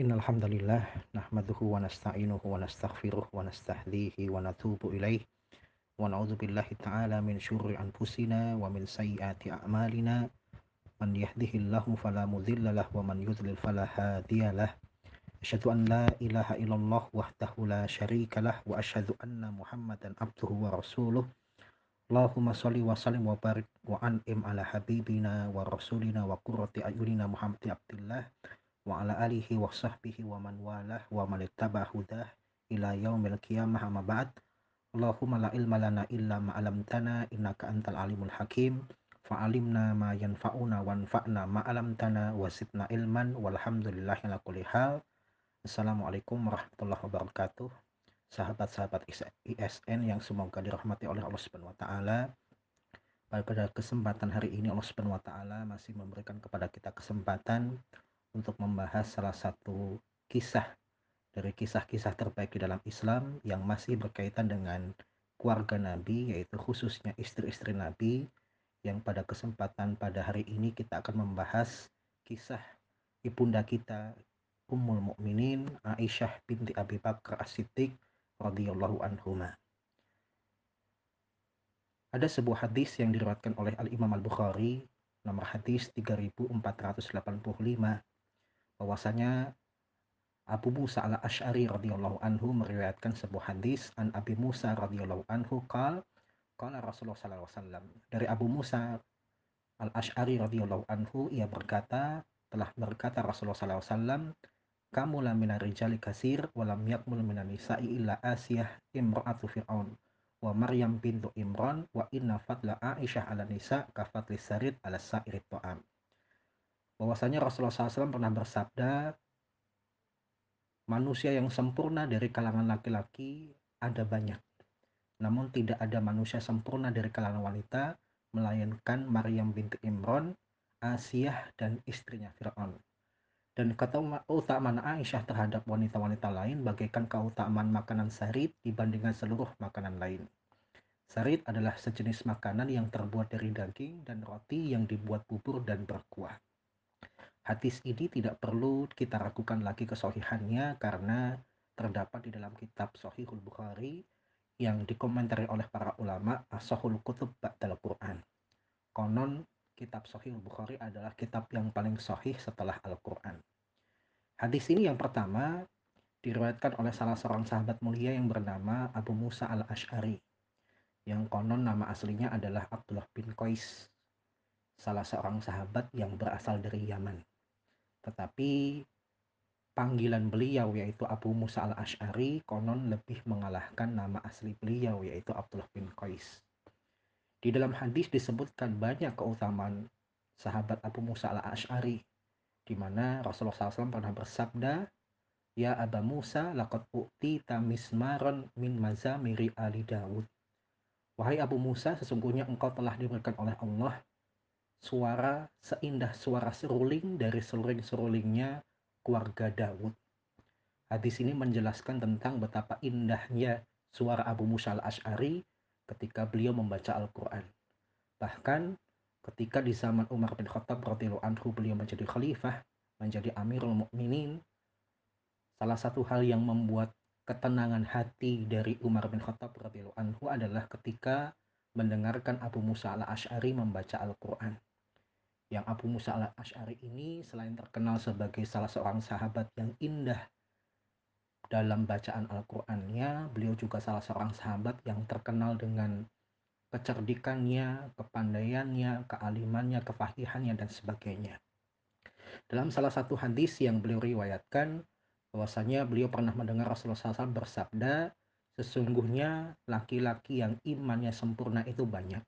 Innal hamdalillah nahmaduhu wa nasta'inuhu wa nastaghfiruh wa nastahdihi wa natubu ilaih wa na'udzu ta'ala min syururi anfusina wa min sayyiati a'malina. Man yahdihillahu fala mudhillalah wa man ilaha illallah wahdahu la syarikalah wa asyhadu anna muhammadan abduhu wa rasuluh. Allahumma sholli wa sallim wa barik wa an'im ala habibina wa rasulina wa qurrati ayunina Muhammad abdillah wa ala alihi wa sahbihi wa man walah wa man ittaba hudah ila yaumil qiyamah amma ba'd. Allahumma la ilma lana illa ma 'allamtana innaka antal alimul hakim. Fa'alimna ma yanfa'una wanfa'na ma 'allamtana wa zidna ilman walhamdulillahi ala kulli hal. Assalamualaikum warahmatullahi wabarakatuh. Sahabat-sahabat ISN yang semoga dirahmati oleh Allah Subhanahu wa taala. Pada kesempatan hari ini Allah Subhanahu wa taala masih memberikan kepada kita kesempatan untuk membahas salah satu kisah dari kisah-kisah terbaik di dalam Islam yang masih berkaitan dengan keluarga Nabi yaitu khususnya istri-istri Nabi yang pada kesempatan pada hari ini kita akan membahas kisah ibunda kita Ummul Mukminin Aisyah binti Abi Bakar As-Siddiq radhiyallahu anhuma. Ada sebuah hadis yang diriwayatkan oleh Al Imam Al Bukhari nomor hadis 3485 bahwasanya Abu Musa al Ash'ari radhiyallahu anhu meriwayatkan sebuah hadis an Abi Musa radhiyallahu anhu qal qala Rasulullah sallallahu alaihi wasallam. Dari Abu Musa al Ash'ari radhiyallahu anhu ia berkata telah berkata Rasulullah sallallahu alaihi wasallam kamu la minar rijali kasir wa lam yakmul minan nisa'i illa Asiyah imra'atu fir'aun wa Maryam bintu Imran wa inna fadla Aisyah ala nisa kafatli sarid ala sa'irit ta'am bahwasanya Rasulullah SAW pernah bersabda manusia yang sempurna dari kalangan laki-laki ada banyak namun tidak ada manusia sempurna dari kalangan wanita melainkan Maryam binti Imran Asiyah dan istrinya Fir'aun dan keutamaan Aisyah terhadap wanita-wanita lain bagaikan keutamaan makanan sarit dibandingkan seluruh makanan lain. Sarit adalah sejenis makanan yang terbuat dari daging dan roti yang dibuat bubur dan berkuah. Hadis ini tidak perlu kita ragukan lagi kesohihannya karena terdapat di dalam kitab Sohihul Bukhari yang dikomentari oleh para ulama Asohul Kutub Ba'dal Quran. Konon kitab Sohihul Bukhari adalah kitab yang paling sohih setelah Al-Quran. Hadis ini yang pertama diriwayatkan oleh salah seorang sahabat mulia yang bernama Abu Musa al-Ash'ari yang konon nama aslinya adalah Abdullah bin Qais salah seorang sahabat yang berasal dari Yaman tetapi panggilan beliau yaitu Abu Musa al-Ash'ari konon lebih mengalahkan nama asli beliau yaitu Abdullah bin Qais. Di dalam hadis disebutkan banyak keutamaan sahabat Abu Musa al-Ash'ari di mana Rasulullah SAW pernah bersabda, Ya Aba Musa, laqad u'tita mismaron min mazamiri ali Dawud. Wahai Abu Musa, sesungguhnya engkau telah diberikan oleh Allah suara seindah suara seruling dari seruling-serulingnya keluarga Daud. Hadis ini menjelaskan tentang betapa indahnya suara Abu Musa al-Ash'ari ketika beliau membaca Al-Quran. Bahkan ketika di zaman Umar bin Khattab radhiyallahu anhu beliau menjadi khalifah, menjadi Amirul Mukminin, salah satu hal yang membuat ketenangan hati dari Umar bin Khattab radhiyallahu anhu adalah ketika mendengarkan Abu Musa al-Ash'ari membaca Al-Quran yang Abu Musa al-Ash'ari ini selain terkenal sebagai salah seorang sahabat yang indah dalam bacaan Al-Qur'annya, beliau juga salah seorang sahabat yang terkenal dengan kecerdikannya, kepandaiannya, kealimannya, kefahihannya dan sebagainya. Dalam salah satu hadis yang beliau riwayatkan bahwasanya beliau pernah mendengar Rasulullah SAW bersabda, sesungguhnya laki-laki yang imannya sempurna itu banyak.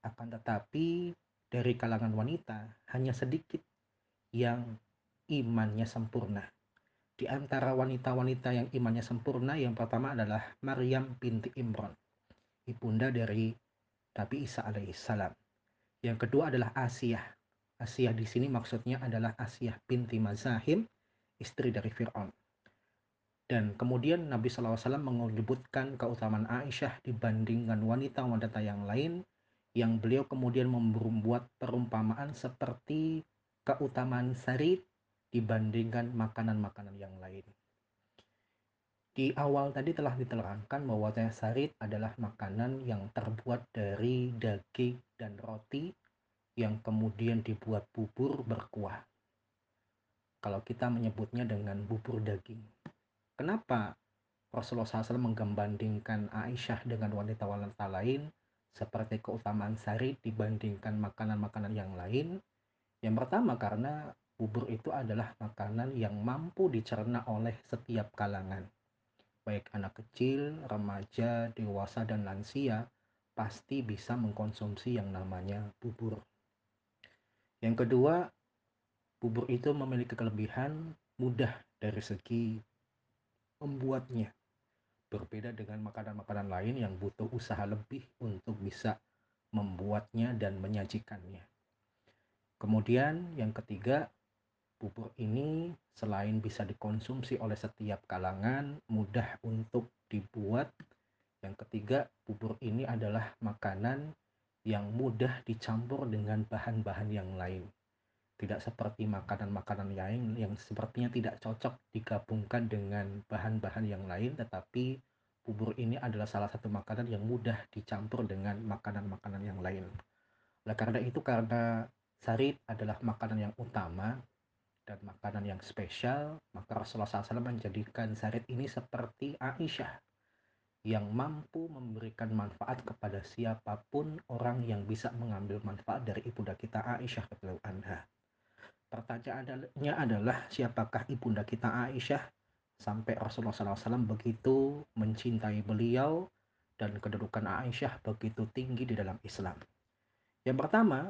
Akan tetapi dari kalangan wanita hanya sedikit yang imannya sempurna. Di antara wanita-wanita yang imannya sempurna yang pertama adalah Maryam binti Imran, ibunda dari Nabi Isa alaihissalam. Yang kedua adalah Asia. Asia di sini maksudnya adalah Asia binti Mazahim, istri dari Fir'aun. Dan kemudian Nabi SAW menyebutkan keutamaan Aisyah dibandingkan wanita-wanita yang lain yang beliau kemudian membuat perumpamaan seperti keutamaan sarit dibandingkan makanan-makanan yang lain. Di awal tadi telah diterangkan bahwa sarit adalah makanan yang terbuat dari daging dan roti yang kemudian dibuat bubur berkuah. Kalau kita menyebutnya dengan bubur daging. Kenapa Rasulullah SAW menggabandingkan Aisyah dengan wanita-wanita lain seperti keutamaan sari dibandingkan makanan-makanan yang lain. Yang pertama karena bubur itu adalah makanan yang mampu dicerna oleh setiap kalangan. Baik anak kecil, remaja, dewasa, dan lansia pasti bisa mengkonsumsi yang namanya bubur. Yang kedua, bubur itu memiliki kelebihan mudah dari segi membuatnya berbeda dengan makanan-makanan lain yang butuh usaha lebih untuk bisa membuatnya dan menyajikannya. Kemudian yang ketiga, bubur ini selain bisa dikonsumsi oleh setiap kalangan, mudah untuk dibuat. Yang ketiga, bubur ini adalah makanan yang mudah dicampur dengan bahan-bahan yang lain. Tidak seperti makanan-makanan lain yang sepertinya tidak cocok digabungkan dengan bahan-bahan yang lain, tetapi bubur ini adalah salah satu makanan yang mudah dicampur dengan makanan-makanan yang lain. Oleh karena itu, karena sarit adalah makanan yang utama dan makanan yang spesial, maka Rasulullah SAW menjadikan sarit ini seperti Aisyah yang mampu memberikan manfaat kepada siapa pun orang yang bisa mengambil manfaat dari ibunda kita Aisyah radhiyallahu anha. Pertanyaannya adalah siapakah ibunda kita Aisyah sampai Rasulullah SAW begitu mencintai beliau dan kedudukan Aisyah begitu tinggi di dalam Islam. Yang pertama,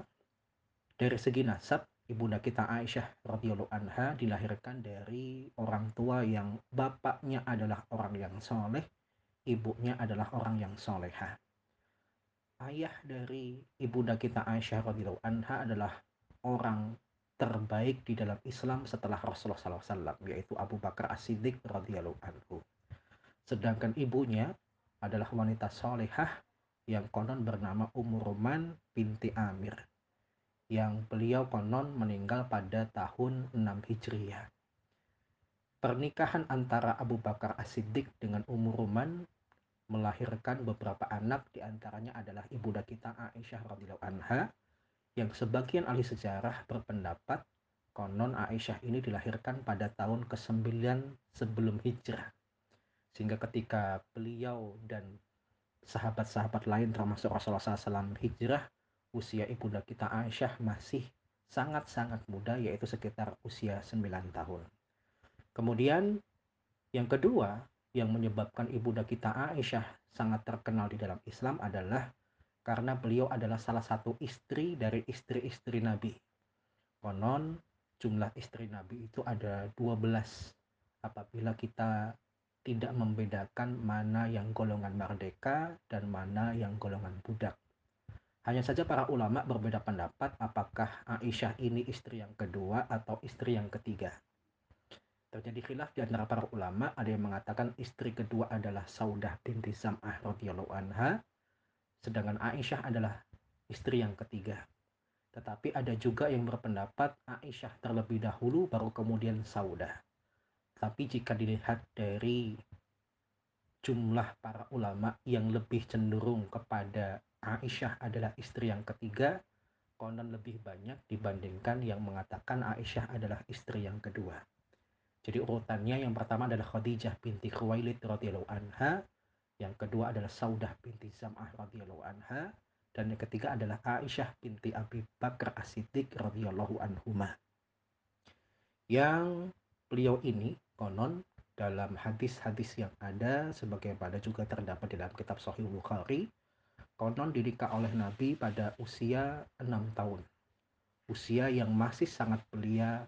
dari segi nasab, ibunda kita Aisyah radhiyallahu anha dilahirkan dari orang tua yang bapaknya adalah orang yang soleh, ibunya adalah orang yang soleha. Ayah dari ibunda kita Aisyah radhiyallahu anha adalah orang terbaik di dalam Islam setelah Rasulullah SAW yaitu Abu Bakar As-Siddiq radhiyallahu anhu. Sedangkan ibunya adalah wanita solehah yang konon bernama Ummu Roman binti Amir yang beliau konon meninggal pada tahun 6 Hijriah. Pernikahan antara Abu Bakar As-Siddiq dengan Ummu Roman melahirkan beberapa anak di antaranya adalah ibunda kita Aisyah radhiyallahu anha yang sebagian ahli sejarah berpendapat konon Aisyah ini dilahirkan pada tahun ke-9 sebelum hijrah. Sehingga ketika beliau dan sahabat-sahabat lain termasuk Rasulullah SAW hijrah, usia ibunda kita Aisyah masih sangat-sangat muda yaitu sekitar usia 9 tahun. Kemudian yang kedua yang menyebabkan ibunda kita Aisyah sangat terkenal di dalam Islam adalah karena beliau adalah salah satu istri dari istri-istri Nabi. Konon jumlah istri Nabi itu ada 12 apabila kita tidak membedakan mana yang golongan merdeka dan mana yang golongan budak. Hanya saja para ulama berbeda pendapat apakah Aisyah ini istri yang kedua atau istri yang ketiga. Terjadi khilaf di antara para ulama, ada yang mengatakan istri kedua adalah Saudah binti Zam'ah radhiyallahu anha sedangkan Aisyah adalah istri yang ketiga. Tetapi ada juga yang berpendapat Aisyah terlebih dahulu baru kemudian Saudah. Tapi jika dilihat dari jumlah para ulama yang lebih cenderung kepada Aisyah adalah istri yang ketiga, konon lebih banyak dibandingkan yang mengatakan Aisyah adalah istri yang kedua. Jadi urutannya yang pertama adalah Khadijah binti Khuwailid radhiyallahu anha, yang kedua adalah Saudah binti Zam'ah radhiyallahu anha dan yang ketiga adalah Aisyah binti Abi Bakar As-Siddiq radhiyallahu anhuma. Yang beliau ini konon dalam hadis-hadis yang ada sebagaimana juga terdapat di dalam kitab Sahih Bukhari konon dinikah oleh Nabi pada usia 6 tahun. Usia yang masih sangat belia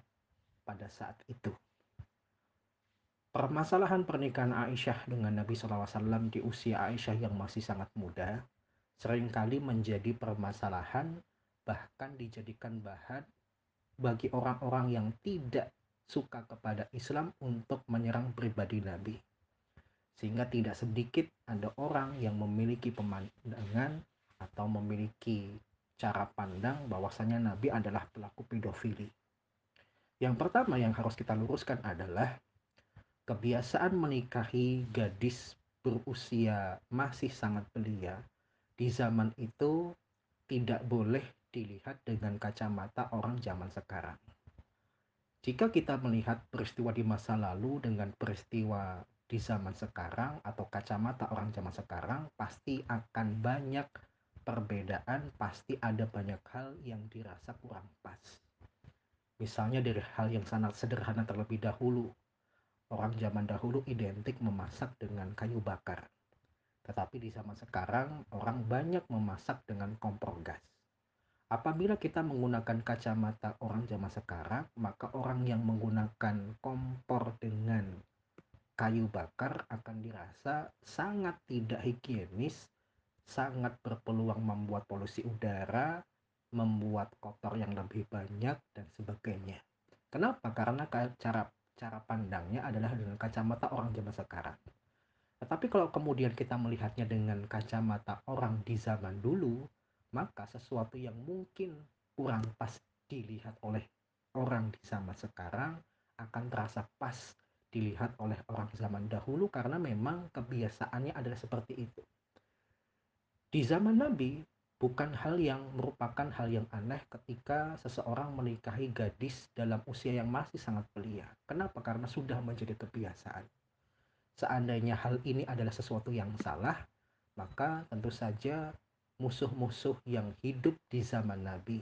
pada saat itu. Permasalahan pernikahan Aisyah dengan Nabi SAW di usia Aisyah yang masih sangat muda sering kali menjadi permasalahan bahkan dijadikan bahan bagi orang-orang yang tidak suka kepada Islam untuk menyerang pribadi Nabi. Sehingga tidak sedikit ada orang yang memiliki pemandangan atau memiliki cara pandang bahwasanya Nabi adalah pelaku pedofili. Yang pertama yang harus kita luruskan adalah kebiasaan menikahi gadis berusia masih sangat belia di zaman itu tidak boleh dilihat dengan kacamata orang zaman sekarang. Jika kita melihat peristiwa di masa lalu dengan peristiwa di zaman sekarang atau kacamata orang zaman sekarang, pasti akan banyak perbedaan, pasti ada banyak hal yang dirasa kurang pas. Misalnya dari hal yang sangat sederhana terlebih dahulu, orang zaman dahulu identik memasak dengan kayu bakar. Tetapi di zaman sekarang, orang banyak memasak dengan kompor gas. Apabila kita menggunakan kacamata orang zaman sekarang, maka orang yang menggunakan kompor dengan kayu bakar akan dirasa sangat tidak higienis, sangat berpeluang membuat polusi udara, membuat kotor yang lebih banyak dan sebagainya. Kenapa? Karena cara cara pandangnya adalah dengan kacamata orang zaman sekarang. Tetapi kalau kemudian kita melihatnya dengan kacamata orang di zaman dulu, maka sesuatu yang mungkin kurang pas dilihat oleh orang di zaman sekarang akan terasa pas dilihat oleh orang zaman dahulu karena memang kebiasaannya adalah seperti itu. Di zaman Nabi, bukan hal yang merupakan hal yang aneh ketika seseorang menikahi gadis dalam usia yang masih sangat belia. Kenapa? Karena sudah menjadi kebiasaan. Seandainya hal ini adalah sesuatu yang salah, maka tentu saja musuh-musuh yang hidup di zaman Nabi,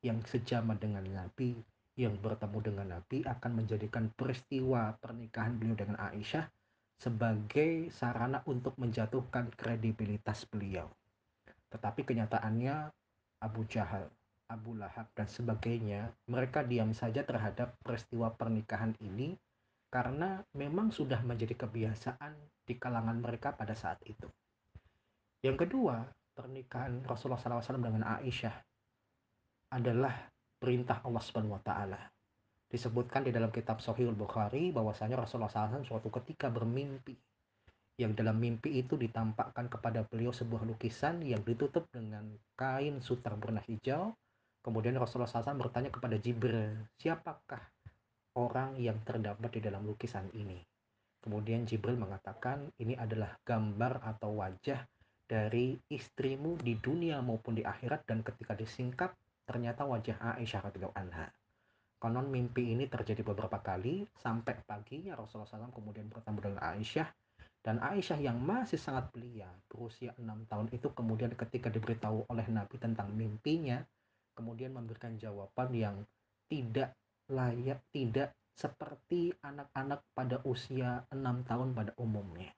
yang sejaman dengan Nabi, yang bertemu dengan Nabi akan menjadikan peristiwa pernikahan beliau dengan Aisyah sebagai sarana untuk menjatuhkan kredibilitas beliau. Tetapi kenyataannya Abu Jahal, Abu Lahab dan sebagainya, mereka diam saja terhadap peristiwa pernikahan ini karena memang sudah menjadi kebiasaan di kalangan mereka pada saat itu. Yang kedua, pernikahan Rasulullah SAW dengan Aisyah adalah perintah Allah Subhanahu wa taala. Disebutkan di dalam kitab Sahih Bukhari bahwasanya Rasulullah SAW suatu ketika bermimpi yang dalam mimpi itu ditampakkan kepada beliau sebuah lukisan yang ditutup dengan kain sutra berwarna hijau. Kemudian Rasulullah SAW bertanya kepada Jibril, siapakah orang yang terdapat di dalam lukisan ini? Kemudian Jibril mengatakan ini adalah gambar atau wajah dari istrimu di dunia maupun di akhirat dan ketika disingkap ternyata wajah Aisyah radhiyallahu anha. Konon mimpi ini terjadi beberapa kali sampai paginya Rasulullah SAW kemudian bertemu dengan Aisyah dan Aisyah yang masih sangat belia, berusia enam tahun itu kemudian ketika diberitahu oleh Nabi tentang mimpinya, kemudian memberikan jawaban yang tidak layak, tidak seperti anak-anak pada usia enam tahun pada umumnya.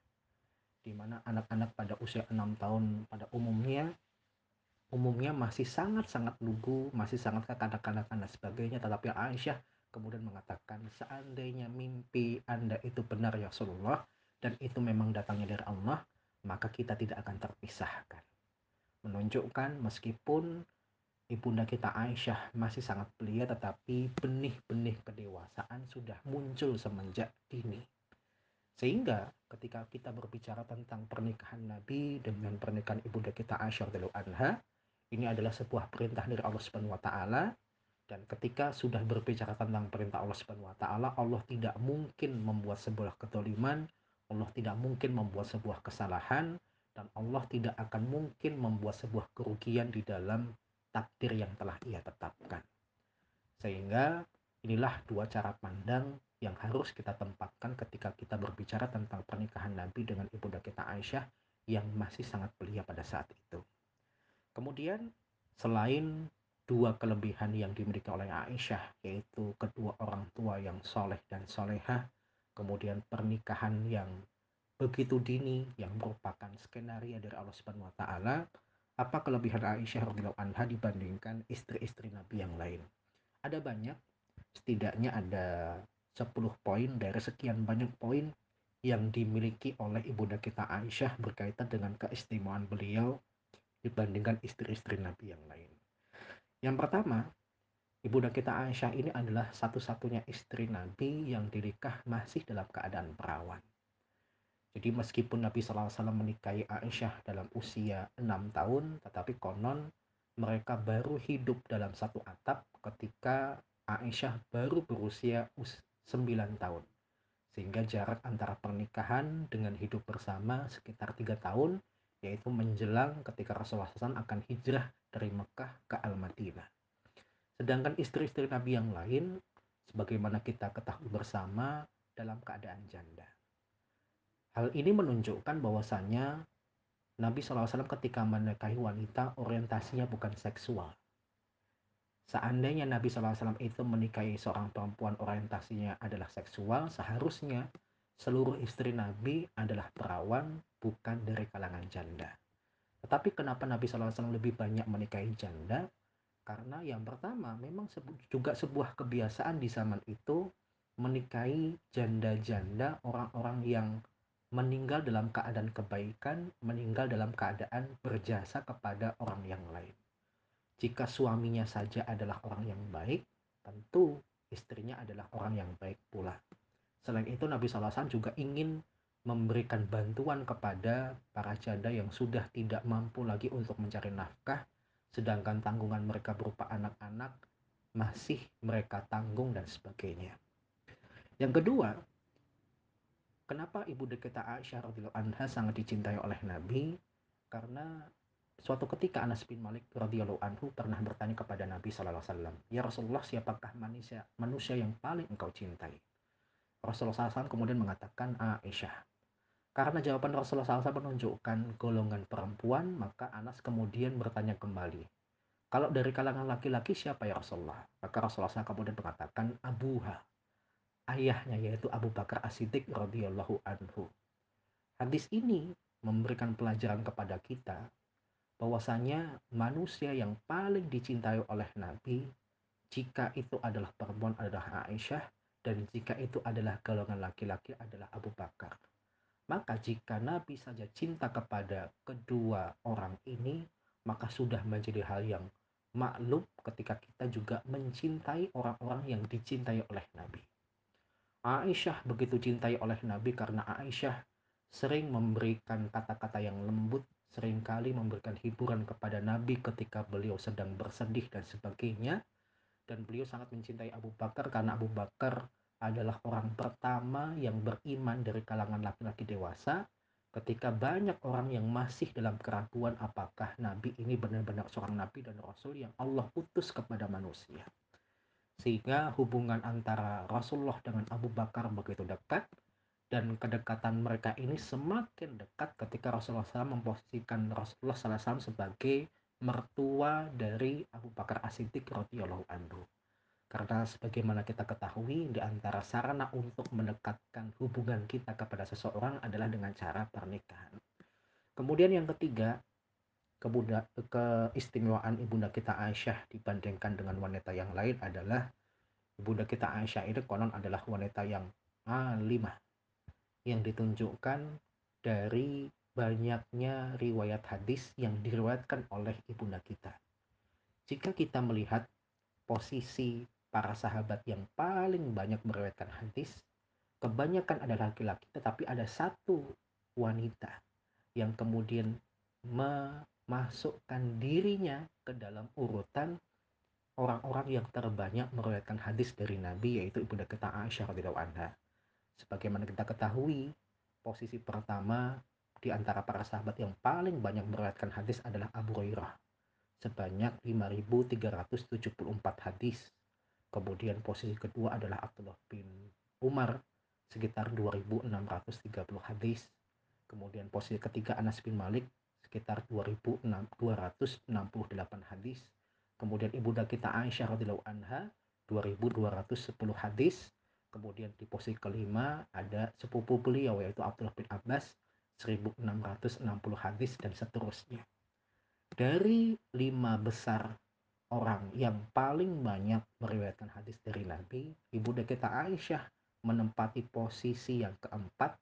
Di mana anak-anak pada usia enam tahun pada umumnya umumnya masih sangat-sangat lugu, masih sangat kekanak-kanakan dan sebagainya, tetapi Aisyah kemudian mengatakan seandainya mimpi Anda itu benar ya Rasulullah, dan itu memang datangnya dari Allah, maka kita tidak akan terpisahkan. Menunjukkan meskipun ibunda kita Aisyah masih sangat belia tetapi benih-benih kedewasaan sudah muncul semenjak dini. Sehingga ketika kita berbicara tentang pernikahan Nabi dengan pernikahan ibunda kita Aisyah radhiyallahu anha, ini adalah sebuah perintah dari Allah Subhanahu wa taala dan ketika sudah berbicara tentang perintah Allah Subhanahu wa taala, Allah tidak mungkin membuat sebuah ketoliman Allah tidak mungkin membuat sebuah kesalahan dan Allah tidak akan mungkin membuat sebuah kerugian di dalam takdir yang telah ia tetapkan. Sehingga inilah dua cara pandang yang harus kita tempatkan ketika kita berbicara tentang pernikahan Nabi dengan ibunda kita Aisyah yang masih sangat belia pada saat itu. Kemudian selain dua kelebihan yang dimiliki oleh Aisyah yaitu kedua orang tua yang soleh dan solehah kemudian pernikahan yang begitu dini yang merupakan skenario dari Allah Subhanahu wa taala apa kelebihan Aisyah radhiyallahu anha dibandingkan istri-istri Nabi yang lain? Ada banyak. Setidaknya ada 10 poin. Dari sekian banyak poin yang dimiliki oleh ibunda kita Aisyah berkaitan dengan keistimewaan beliau dibandingkan istri-istri Nabi yang lain. Yang pertama, Ibunda kita Aisyah ini adalah satu-satunya istri Nabi yang dinikah masih dalam keadaan perawan. Jadi meskipun Nabi SAW menikahi Aisyah dalam usia 6 tahun, tetapi konon mereka baru hidup dalam satu atap ketika Aisyah baru berusia 9 tahun. Sehingga jarak antara pernikahan dengan hidup bersama sekitar tiga tahun, yaitu menjelang ketika Rasulullah SAW akan hijrah dari Mekah ke Al-Madinah. Sedangkan istri-istri Nabi yang lain, sebagaimana kita ketahui bersama, dalam keadaan janda. Hal ini menunjukkan bahwasannya Nabi SAW ketika menikahi wanita orientasinya bukan seksual. Seandainya Nabi SAW itu menikahi seorang perempuan orientasinya adalah seksual, seharusnya seluruh istri Nabi adalah perawan bukan dari kalangan janda. Tetapi kenapa Nabi SAW lebih banyak menikahi janda? Karena yang pertama memang juga sebuah kebiasaan di zaman itu menikahi janda-janda orang-orang yang meninggal dalam keadaan kebaikan, meninggal dalam keadaan berjasa kepada orang yang lain. Jika suaminya saja adalah orang yang baik, tentu istrinya adalah orang yang baik pula. Selain itu Nabi SAW juga ingin memberikan bantuan kepada para janda yang sudah tidak mampu lagi untuk mencari nafkah, sedangkan tanggungan mereka berupa anak-anak masih mereka tanggung dan sebagainya. Yang kedua, kenapa ibu kita Aisyah radhiyallahu anha sangat dicintai oleh Nabi? Karena suatu ketika Anas bin Malik radhiyallahu anhu pernah bertanya kepada Nabi sallallahu alaihi wasallam, "Ya Rasulullah, siapakah manusia manusia yang paling engkau cintai?" Rasulullah SAW kemudian mengatakan Aisyah. Karena jawaban Rasulullah SAW menunjukkan golongan perempuan, maka Anas kemudian bertanya kembali, kalau dari kalangan laki-laki siapa ya Rasulullah? Maka Rasulullah SAW kemudian mengatakan Abuha, ayahnya yaitu Abu Bakar As-Siddiq radhiyallahu anhu. Hadis ini memberikan pelajaran kepada kita bahwasanya manusia yang paling dicintai oleh Nabi jika itu adalah perempuan adalah Aisyah dan jika itu adalah golongan laki-laki adalah Abu Bakar. Maka jika Nabi saja cinta kepada kedua orang ini, maka sudah menjadi hal yang maklum ketika kita juga mencintai orang-orang yang dicintai oleh Nabi. Aisyah begitu cintai oleh Nabi karena Aisyah sering memberikan kata-kata yang lembut, sering kali memberikan hiburan kepada Nabi ketika beliau sedang bersedih dan sebagainya. Dan beliau sangat mencintai Abu Bakar karena Abu Bakar adalah orang pertama yang beriman dari kalangan laki-laki dewasa ketika banyak orang yang masih dalam keraguan apakah Nabi ini benar-benar seorang Nabi dan Rasul yang Allah utus kepada manusia sehingga hubungan antara Rasulullah dengan Abu Bakar begitu dekat dan kedekatan mereka ini semakin dekat ketika Rasulullah SAW memposisikan Rasulullah SAW sebagai mertua dari Abu Bakar As-Siddiq radhiyallahu anhu. Karena sebagaimana kita ketahui di antara sarana untuk mendekatkan hubungan kita kepada seseorang adalah dengan cara pernikahan. Kemudian yang ketiga, kebuda, keistimewaan ibunda kita Aisyah dibandingkan dengan wanita yang lain adalah ibunda kita Aisyah itu konon adalah wanita yang alimah yang ditunjukkan dari banyaknya riwayat hadis yang diriwayatkan oleh ibunda kita. Jika kita melihat posisi para sahabat yang paling banyak meriwayatkan hadis, kebanyakan adalah laki-laki, tetapi ada satu wanita yang kemudian memasukkan dirinya ke dalam urutan orang-orang yang terbanyak meriwayatkan hadis dari Nabi yaitu ibunda kita Aisyah radhiyallahu anha. Sebagaimana kita ketahui, posisi pertama di antara para sahabat yang paling banyak meriwayatkan hadis adalah Abu Hurairah sebanyak 5374 hadis. Kemudian posisi kedua adalah Abdullah bin Umar sekitar 2630 hadis. Kemudian posisi ketiga Anas bin Malik sekitar 2268 hadis. Kemudian ibunda kita Aisyah radhiyallahu anha 2210 hadis. Kemudian di posisi kelima ada sepupu beliau yaitu Abdullah bin Abbas 1660 hadis dan seterusnya. Dari lima besar orang yang paling banyak meriwayatkan hadis dari Nabi, ibunda kita Aisyah menempati posisi yang keempat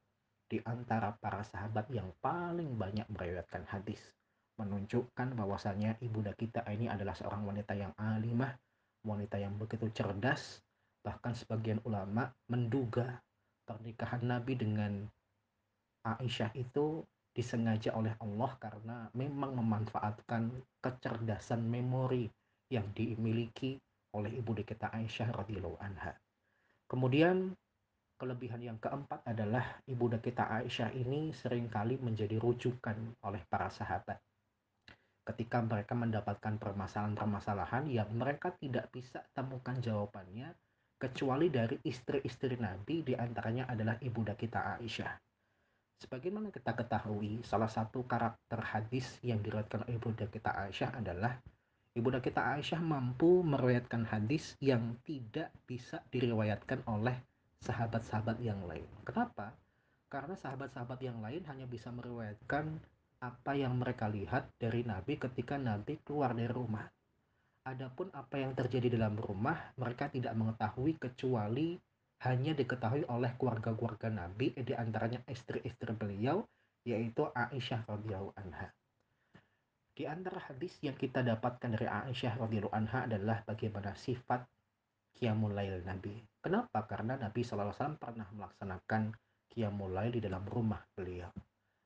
di antara para sahabat yang paling banyak meriwayatkan hadis. Menunjukkan bahwasanya ibunda kita ini adalah seorang wanita yang alimah, wanita yang begitu cerdas, bahkan sebagian ulama menduga pernikahan Nabi dengan Aisyah itu disengaja oleh Allah karena memang memanfaatkan kecerdasan memori yang dimiliki oleh ibu kita Aisyah radhiyallahu anha. Kemudian kelebihan yang keempat adalah ibu kita Aisyah ini sering kali menjadi rujukan oleh para sahabat. Ketika mereka mendapatkan permasalahan-permasalahan yang mereka tidak bisa temukan jawabannya kecuali dari istri-istri Nabi di antaranya adalah ibunda kita Aisyah. Sebagaimana kita ketahui, salah satu karakter hadis yang diriwayatkan oleh ibunda kita Aisyah adalah Ibunda kita Aisyah mampu meriwayatkan hadis yang tidak bisa diriwayatkan oleh sahabat-sahabat yang lain. Kenapa? Karena sahabat-sahabat yang lain hanya bisa meriwayatkan apa yang mereka lihat dari Nabi ketika Nabi keluar dari rumah. Adapun apa yang terjadi dalam rumah, mereka tidak mengetahui kecuali hanya diketahui oleh keluarga-keluarga Nabi, di antaranya istri-istri beliau, yaitu Aisyah radhiyallahu anha. Di antara hadis yang kita dapatkan dari Aisyah radhiyallahu anha adalah bagaimana sifat qiyamul lail Nabi. Kenapa? Karena Nabi SAW pernah melaksanakan qiyamul lail di dalam rumah beliau.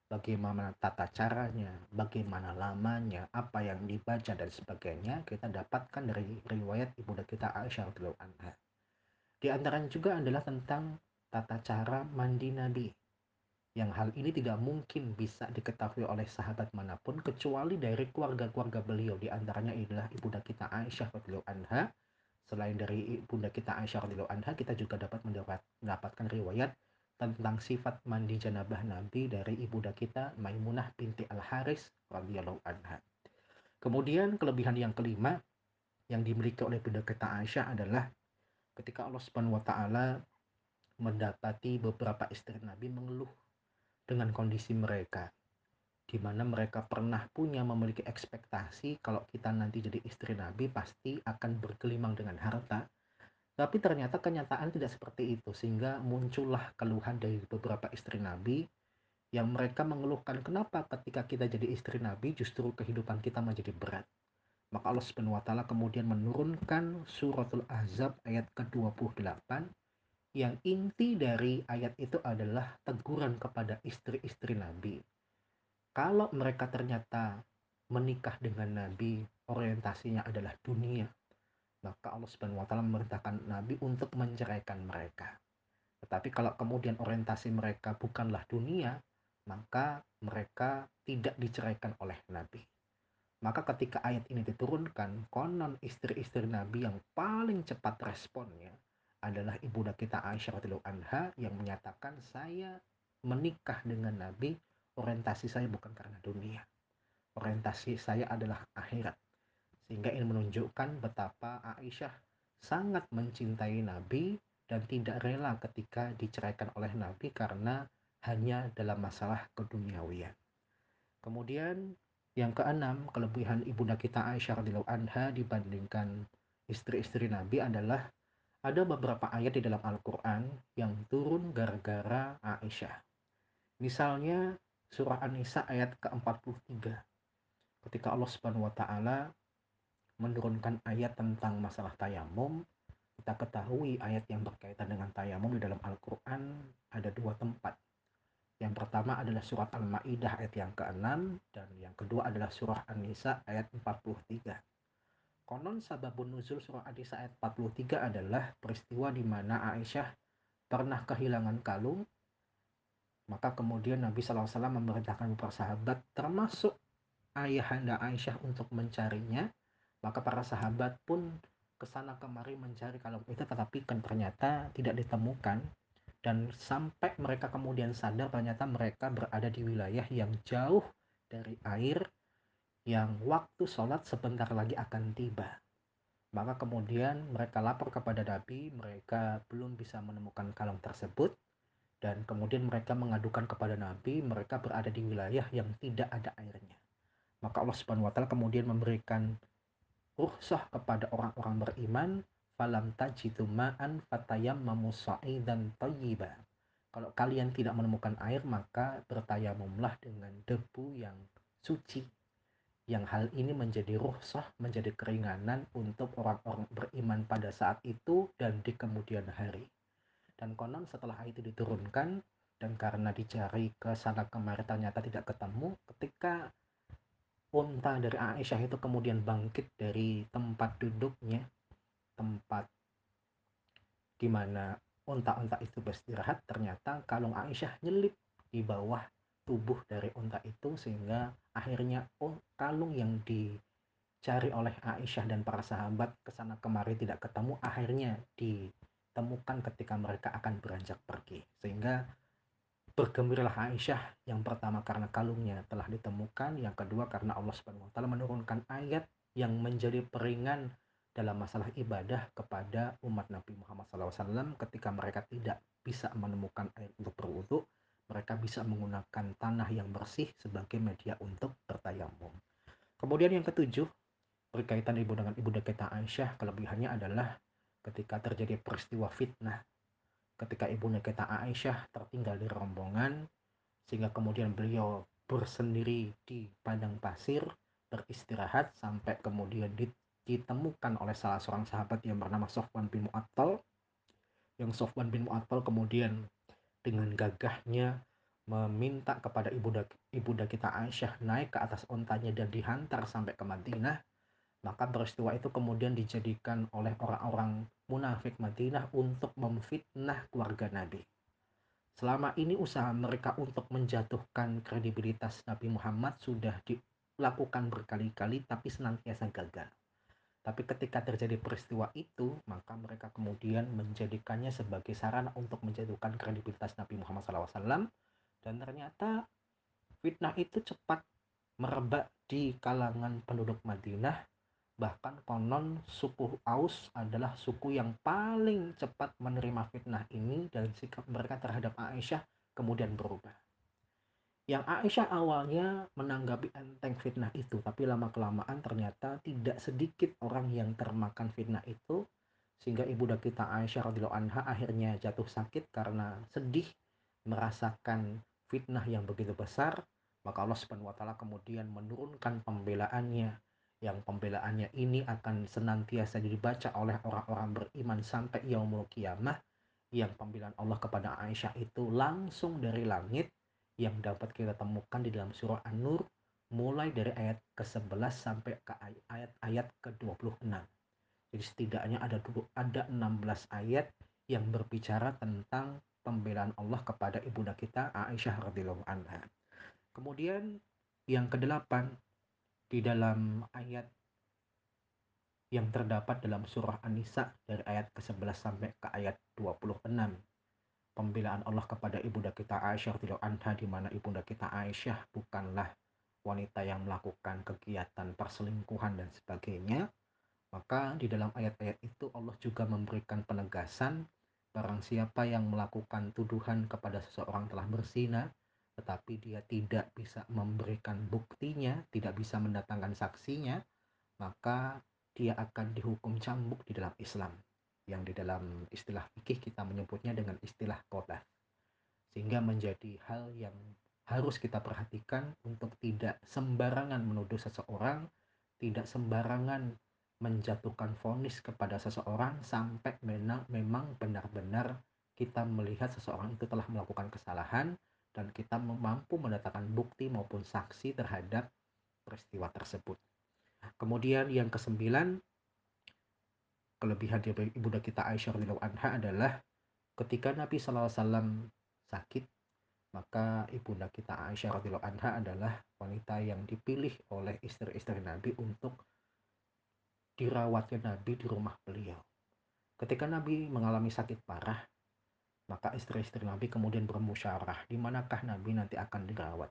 Bagaimana tata caranya, bagaimana lamanya, apa yang dibaca dan sebagainya kita dapatkan dari riwayat ibunda kita Aisyah radhiyallahu anha. Di antaranya juga adalah tentang tata cara mandi Nabi yang hal ini tidak mungkin bisa diketahui oleh sahabat mana pun kecuali dari keluarga-keluarga beliau. Di antaranya adalah ibunda kita Aisyah radhiyallahu anha. Selain dari ibunda kita Aisyah radhiyallahu anha kita juga dapat mendapat, mendapatkan riwayat tentang sifat mandi janabah Nabi dari ibunda kita Maimunah binti Al Haris radhiyallahu anha. Kemudian kelebihan yang kelima yang dimiliki oleh ibunda kita Aisyah adalah ketika Allah Subhanahu wa taala mendapati beberapa istri Nabi mengeluh dengan kondisi mereka di mana mereka pernah punya memiliki ekspektasi kalau kita nanti jadi istri Nabi pasti akan bergelimang dengan harta. Tapi ternyata kenyataan tidak seperti itu sehingga muncullah keluhan dari beberapa istri Nabi yang mereka mengeluhkan kenapa ketika kita jadi istri Nabi justru kehidupan kita menjadi berat? Maka Allah Subhanahu wa kemudian menurunkan suratul Ahzab ayat ke-28 yang inti dari ayat itu adalah teguran kepada istri-istri Nabi. Kalau mereka ternyata menikah dengan Nabi, orientasinya adalah dunia, maka Allah Subhanahu wa taala memerintahkan Nabi untuk menceraikan mereka. Tetapi kalau kemudian orientasi mereka bukanlah dunia, maka mereka tidak diceraikan oleh Nabi. Maka ketika ayat ini diturunkan, konon istri-istri Nabi yang paling cepat responnya adalah ibunda kita Aisyah radhiyallahu anha yang menyatakan saya menikah dengan Nabi orientasi saya bukan karena dunia orientasi saya adalah akhirat sehingga ini menunjukkan betapa Aisyah sangat mencintai Nabi dan tidak rela ketika diceraikan oleh Nabi karena hanya dalam masalah keduniawian. Kemudian yang keenam, kelebihan ibunda kita Aisyah radhiyallahu anha dibandingkan istri-istri Nabi adalah ada beberapa ayat di dalam Al-Quran yang turun gara-gara Aisyah. Misalnya surah An-Nisa ayat ke-43. Ketika Allah Subhanahu wa taala menurunkan ayat tentang masalah tayamum, kita ketahui ayat yang berkaitan dengan tayamum di dalam Al-Quran ada dua tempat. Yang pertama adalah surat Al-Ma'idah ayat yang ke-6 dan yang kedua adalah surah An-Nisa ayat 43. Konon sababun nuzul surah An-Nisa ayat 43 adalah peristiwa di mana Aisyah pernah kehilangan kalung maka kemudian Nabi SAW memerintahkan para sahabat termasuk ayahanda Aisyah untuk mencarinya. Maka para sahabat pun ke sana kemari mencari kalung itu tetapi kan ternyata tidak ditemukan. Dan sampai mereka kemudian sadar ternyata mereka berada di wilayah yang jauh dari air yang waktu sholat sebentar lagi akan tiba. Maka kemudian mereka lapor kepada Nabi, mereka belum bisa menemukan kalung tersebut, dan kemudian mereka mengadukan kepada Nabi, mereka berada di wilayah yang tidak ada airnya. Maka Allah Subhanahu wa taala kemudian memberikan ruhsah kepada orang-orang beriman, falam tajidu ma'an fatayammamu dan thayyiba. Kalau kalian tidak menemukan air, maka bertayamumlah dengan debu yang suci yang hal ini menjadi ruhsah, menjadi keringanan untuk orang-orang beriman pada saat itu dan di kemudian hari. Dan konon setelah itu diturunkan dan karena dicari ke sana kemari ternyata tidak ketemu, ketika unta dari Aisyah itu kemudian bangkit dari tempat duduknya tempat di mana unta-unta itu beristirahat ternyata kalung Aisyah nyelip di bawah tubuh dari unta itu sehingga akhirnya oh, kalung yang dicari oleh Aisyah dan para sahabat ke sana kemari tidak ketemu akhirnya ditemukan ketika mereka akan beranjak pergi. Sehingga bergembiralah Aisyah yang pertama karena kalungnya telah ditemukan yang kedua karena Allah Subhanahu wa taala menurunkan ayat yang menjadi peringan dalam masalah ibadah kepada umat Nabi Muhammad SAW ketika mereka tidak bisa menemukan air untuk berwudhu mereka bisa menggunakan tanah yang bersih sebagai media untuk bertayamum. Kemudian yang ketujuh berkaitan ibu dengan ibu kita Aisyah kelebihannya adalah ketika terjadi peristiwa fitnah. Ketika ibunda kita Aisyah tertinggal di rombongan sehingga kemudian beliau bersendiri di padang pasir beristirahat sampai kemudian ditemukan oleh salah seorang sahabat yang bernama Sofwan bin Mu'attal. Yang Sofwan bin Mu'attal kemudian dengan gagahnya meminta kepada ibunda ibunda kita Aisyah naik ke atas ontanya dan dihantar sampai ke Madinah maka peristiwa itu kemudian dijadikan oleh orang-orang munafik Madinah untuk memfitnah keluarga Nabi. Selama ini usaha mereka untuk menjatuhkan kredibilitas Nabi Muhammad sudah dilakukan berkali-kali tapi senantiasa gagal. Tapi ketika terjadi peristiwa itu, maka mereka kemudian menjadikannya sebagai sarana untuk menjatuhkan kredibilitas Nabi Muhammad SAW. Dan ternyata fitnah itu cepat merebak di kalangan penduduk Madinah Bahkan konon suku Aus adalah suku yang paling cepat menerima fitnah ini dan sikap mereka terhadap Aisyah kemudian berubah. Yang Aisyah awalnya menanggapi enteng fitnah itu, tapi lama-kelamaan ternyata tidak sedikit orang yang termakan fitnah itu, sehingga ibunda kita Aisyah radhiyallahu anha akhirnya jatuh sakit karena sedih merasakan fitnah yang begitu besar, maka Allah Subhanahu wa taala kemudian menurunkan pembelaannya. Yang pembelaannya ini akan senantiasa dibaca oleh orang-orang beriman sampai yaumul kiamah. Yang pembelaan Allah kepada Aisyah itu langsung dari langit yang dapat kita temukan di dalam surah An-Nur mulai dari ayat ke-11 sampai ke ayat-ayat ke-26. Jadi setidaknya ada ada 16 ayat yang berbicara tentang pembelaan Allah kepada ibunda kita Aisyah radhiyallahu anha. Kemudian yang kedelapan di dalam ayat yang terdapat dalam surah An-Nisa dari ayat ke-11 sampai ke ayat 26. Pembelaan Allah kepada ibunda kita Aisyah tidak anha di mana ibunda kita Aisyah bukanlah wanita yang melakukan kegiatan perselingkuhan dan sebagainya. Maka di dalam ayat-ayat itu Allah juga memberikan penegasan barang siapa yang melakukan tuduhan kepada seseorang telah berzina tetapi dia tidak bisa memberikan buktinya, tidak bisa mendatangkan saksinya, maka dia akan dihukum cambuk di dalam Islam yang di dalam istilah fikih kita menyebutnya dengan istilah qadhaf. Sehingga menjadi hal yang harus kita perhatikan untuk tidak sembarangan menuduh seseorang, tidak sembarangan menjatuhkan vonis kepada seseorang sampai memang benar-benar kita melihat seseorang itu telah melakukan kesalahan dan kita mampu mendatangkan bukti maupun saksi terhadap peristiwa tersebut. Kemudian yang kesembilan, kelebihan dari ibunda kita Aisyah radhiyallahu anha adalah ketika Nabi SAW sakit, maka ibunda kita Aisyah radhiyallahu anha adalah wanita yang dipilih oleh istri-istri Nabi untuk dirawatnya Nabi di rumah beliau. Ketika Nabi mengalami sakit parah, maka istri-istri Nabi kemudian bermusyawarah di manakah Nabi nanti akan dirawat.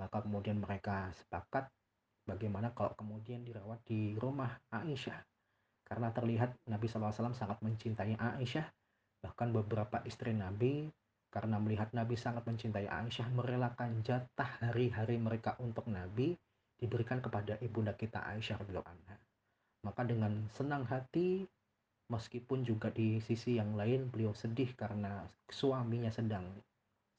Maka kemudian mereka sepakat bagaimana kalau kemudian dirawat di rumah Aisyah. Karena terlihat Nabi SAW sangat mencintai Aisyah. Bahkan beberapa istri Nabi karena melihat Nabi sangat mencintai Aisyah merelakan jatah hari-hari mereka untuk Nabi diberikan kepada ibunda kita Aisyah anha. Maka dengan senang hati meskipun juga di sisi yang lain beliau sedih karena suaminya sedang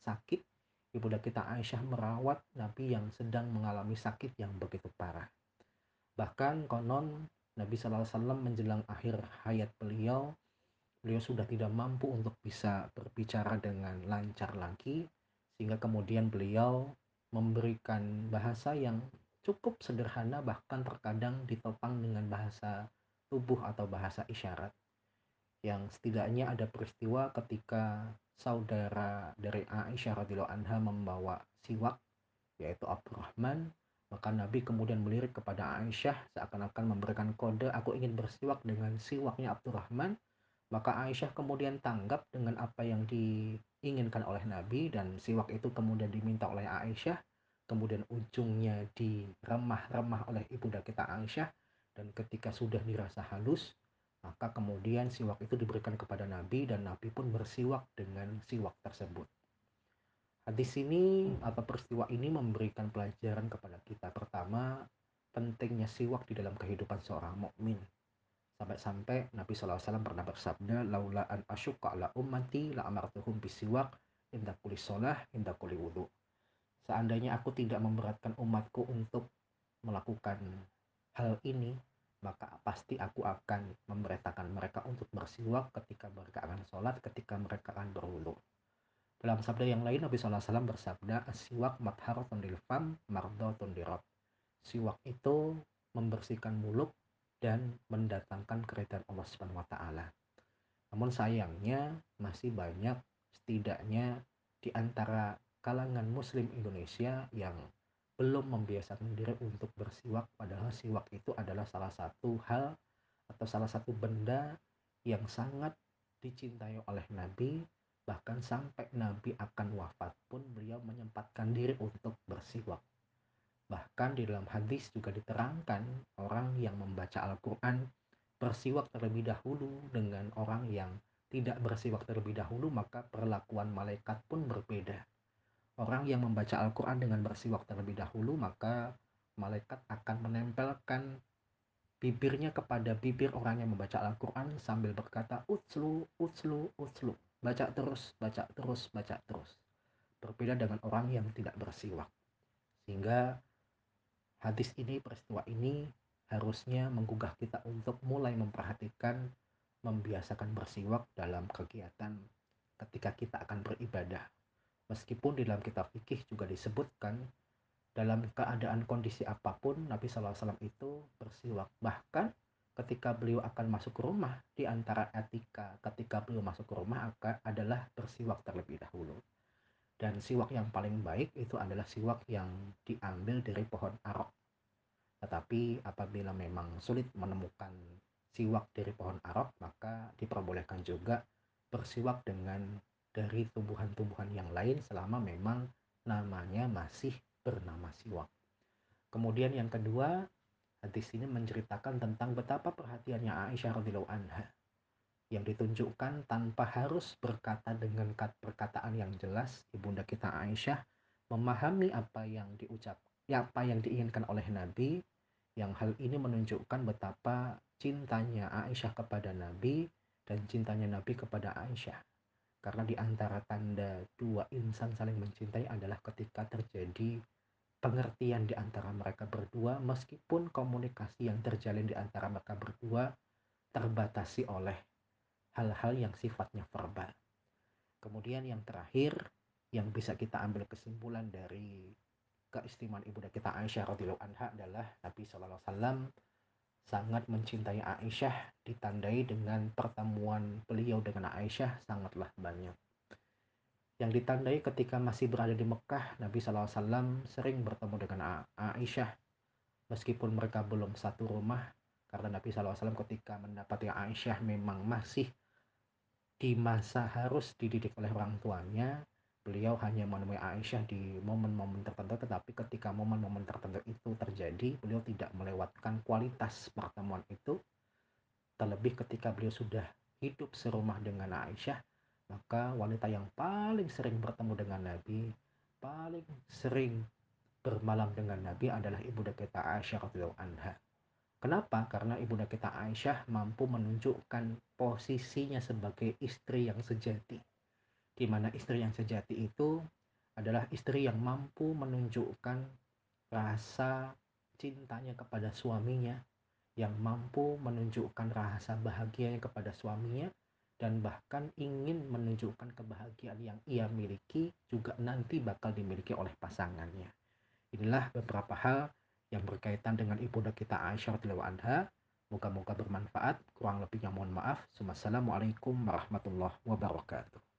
sakit ibunda kita Aisyah merawat Nabi yang sedang mengalami sakit yang begitu parah bahkan konon Nabi SAW menjelang akhir hayat beliau beliau sudah tidak mampu untuk bisa berbicara dengan lancar lagi sehingga kemudian beliau memberikan bahasa yang cukup sederhana bahkan terkadang ditopang dengan bahasa tubuh atau bahasa isyarat. Yang setidaknya ada peristiwa ketika saudara dari Aisyah radhiyallahu anha membawa siwak yaitu Abdurrahman maka Nabi kemudian melirik kepada Aisyah seakan-akan memberikan kode aku ingin bersiwak dengan siwaknya Abdurrahman maka Aisyah kemudian tanggap dengan apa yang diinginkan oleh Nabi dan siwak itu kemudian diminta oleh Aisyah kemudian ujungnya diremah-remah oleh ibunda kita Aisyah dan ketika sudah dirasa halus maka kemudian siwak itu diberikan kepada Nabi dan Nabi pun bersiwak dengan siwak tersebut. Hadis ini atau peristiwa ini memberikan pelajaran kepada kita. Pertama, pentingnya siwak di dalam kehidupan seorang mukmin. Sampai-sampai Nabi SAW pernah bersabda, "Laula an asyukka ala ummati la amartuhum bisiwak inda kulli sholah inda kulli wudu." Seandainya aku tidak memberatkan umatku untuk melakukan hal ini, maka pasti aku akan memerintahkan mereka untuk bersiwak ketika mereka akan sholat, ketika mereka akan berwudu. Dalam sabda yang lain Nabi SAW bersabda, siwak matharatun lil fam mardotun dirab. Siwak itu membersihkan mulut dan mendatangkan keridhaan Allah Subhanahu wa taala. Namun sayangnya masih banyak setidaknya di antara kalangan muslim Indonesia yang belum membiasakan diri untuk bersiwak padahal siwak itu adalah salah satu hal atau salah satu benda yang sangat dicintai oleh Nabi bahkan sampai Nabi akan wafat pun beliau menyempatkan diri untuk bersiwak bahkan di dalam hadis juga diterangkan orang yang membaca Al-Quran bersiwak terlebih dahulu dengan orang yang tidak bersiwak terlebih dahulu maka perlakuan malaikat pun berbeda orang yang membaca Al-Quran dengan bersiwak terlebih dahulu, maka malaikat akan menempelkan bibirnya kepada bibir orang yang membaca Al-Quran sambil berkata, utslu, utslu, utslu. Baca terus, baca terus, baca terus. Berbeda dengan orang yang tidak bersiwak. Sehingga hadis ini, peristiwa ini harusnya menggugah kita untuk mulai memperhatikan, membiasakan bersiwak dalam kegiatan ketika kita akan beribadah Meskipun di dalam kitab fikih juga disebutkan dalam keadaan kondisi apa pun Nabi SAW itu bersiwak. Bahkan ketika beliau akan masuk ke rumah di antara etika ketika beliau masuk ke rumah akan adalah bersiwak terlebih dahulu. Dan siwak yang paling baik itu adalah siwak yang diambil dari pohon arok. Tetapi apabila memang sulit menemukan siwak dari pohon arok, maka diperbolehkan juga bersiwak dengan dari tumbuhan-tumbuhan yang lain selama memang namanya masih bernama siwak. Kemudian yang kedua, hadis ini menceritakan tentang betapa perhatiannya Aisyah radhiyallahu anha yang ditunjukkan tanpa harus berkata dengan perkataan yang jelas ibunda kita Aisyah memahami apa yang diucap ya apa yang diinginkan oleh Nabi. Yang hal ini menunjukkan betapa cintanya Aisyah kepada Nabi dan cintanya Nabi kepada Aisyah. Karena di antara tanda dua insan saling mencintai adalah ketika terjadi pengertian di antara mereka berdua meskipun komunikasi yang terjalin di antara mereka berdua terbatasi oleh hal-hal yang sifatnya verbal. Kemudian yang terakhir yang bisa kita ambil kesimpulan dari keistimewaan ibunda kita Aisyah radhiyallahu anha adalah Nabi Shallallahu alaihi wasallam sangat mencintai Aisyah ditandai dengan pertemuan beliau dengan Aisyah sangatlah banyak. Yang ditandai ketika masih berada di Mekah, Nabi SAW sering bertemu dengan Aisyah. Meskipun mereka belum satu rumah karena Nabi SAW ketika mendapati Aisyah memang masih di masa harus dididik oleh orang tuanya beliau hanya menemui Aisyah di momen-momen tertentu. Tetapi ketika momen-momen tertentu itu terjadi beliau tidak melewatkan kualitas pertemuan itu. Terlebih ketika beliau sudah hidup serumah dengan Aisyah maka wanita yang paling sering bertemu dengan Nabi paling sering bermalam dengan Nabi adalah ibunda kita Aisyah radhiyallahu anha Kenapa? Karena ibunda kita Aisyah mampu menunjukkan posisinya sebagai istri yang sejati di mana istri yang sejati itu adalah istri yang mampu menunjukkan rasa cintanya kepada suaminya, yang mampu menunjukkan rasa bahagianya kepada suaminya, dan bahkan ingin menunjukkan kebahagiaan yang ia miliki juga nanti bakal dimiliki oleh pasangannya. Inilah beberapa hal yang berkaitan dengan ibunda kita Aisyah radhiyallahu anha Moga-moga bermanfaat. Kurang lebihnya mohon maaf. Wassalamualaikum warahmatullahi wabarakatuh.